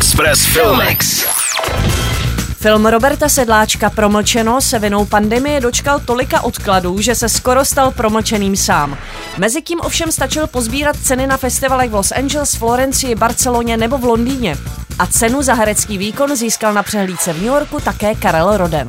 Express Filmex. Film Roberta Sedláčka Promlčeno se vinou pandemie dočkal tolika odkladů, že se skoro stal promlčeným sám. Mezitím ovšem stačil pozbírat ceny na festivalech v Los Angeles, Florencii, Barceloně nebo v Londýně. A cenu za herecký výkon získal na přehlídce v New Yorku také Karel Roden.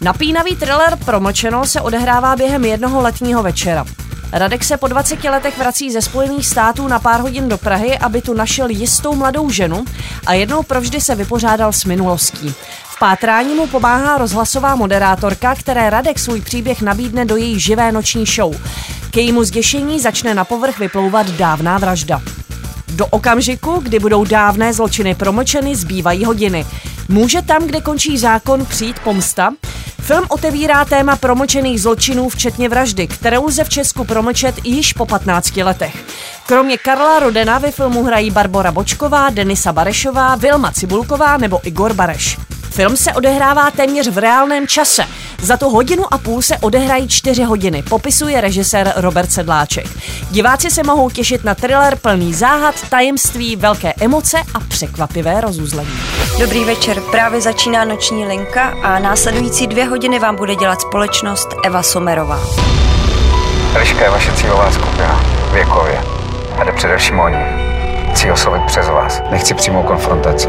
Napínavý thriller Promlčeno se odehrává během jednoho letního večera. Radek se po 20 letech vrací ze Spojených států na pár hodin do Prahy, aby tu našel jistou mladou ženu a jednou provždy se vypořádal s minulostí. V pátrání mu pomáhá rozhlasová moderátorka, které Radek svůj příběh nabídne do její živé noční show. K jejímu zděšení začne na povrch vyplouvat dávná vražda. Do okamžiku, kdy budou dávné zločiny promlčeny, zbývají hodiny. Může tam, kde končí zákon, přijít pomsta? Film otevírá téma promlčených zločinů, včetně vraždy, kterou lze v Česku promlčet již po 15 letech. Kromě Karla Rodena ve filmu hrají Barbara Bočková, Denisa Barešová, Vilma Cibulková nebo Igor Bareš. Film se odehrává téměř v reálném čase. Za tu hodinu a půl se odehrají čtyři hodiny, popisuje režisér Robert Sedláček. Diváci se mohou těšit na thriller plný záhad, tajemství, velké emoce a překvapivé rozuzlení. Dobrý večer, právě začíná noční linka a následující dvě hodiny vám bude dělat společnost Eva Somerová. Eliška je vaše cílová skupina, věkově. A jde především o ní. Chci oslovit přes vás. Nechci přímou konfrontaci.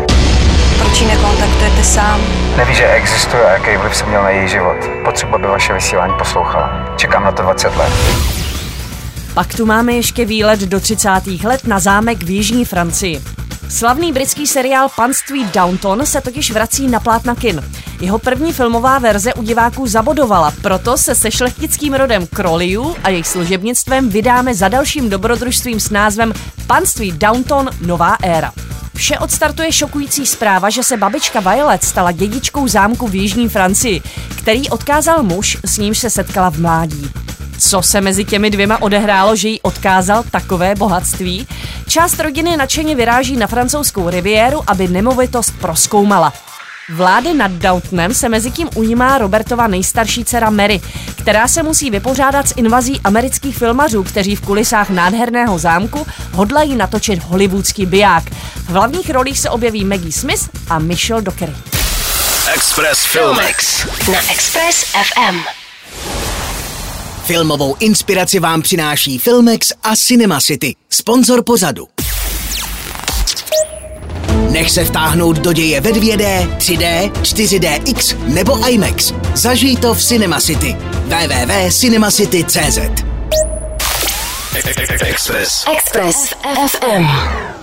Proč ji nekontaktujete sám? Neví, že existuje a jaký vliv jsem měl na její život. Potřeba by vaše vysílání poslouchala. Čekám na to 20 let. Pak tu máme ještě výlet do 30. let na zámek v Jižní Francii. Slavný britský seriál Panství Downton se totiž vrací na plátna kin. Jeho první filmová verze u diváků zabodovala, proto se se šlechtickým rodem Kroliů a jejich služebnictvem vydáme za dalším dobrodružstvím s názvem Panství Downton Nová éra. Vše odstartuje šokující zpráva, že se babička Violet stala dědičkou zámku v Jižní Francii, který odkázal muž, s nímž se setkala v mládí. Co se mezi těmi dvěma odehrálo, že jí odkázal takové bohatství? Část rodiny nadšeně vyráží na francouzskou riviéru, aby nemovitost proskoumala. Vlády nad Downtonem se mezi tím ujímá Robertova nejstarší dcera Mary, která se musí vypořádat s invazí amerických filmařů, kteří v kulisách nádherného zámku hodlají natočit hollywoodský biják. V hlavních rolích se objeví Maggie Smith a Michelle Dockery. Express Filmex. Na Express FM. Filmovou inspiraci vám přináší Filmex a Cinema City, sponzor pozadu. Nech se vtáhnout do děje ve 2D, 3D, 4DX nebo IMAX. Zažij to v Cinema City. www.cinemacity.cz Express. Express FM.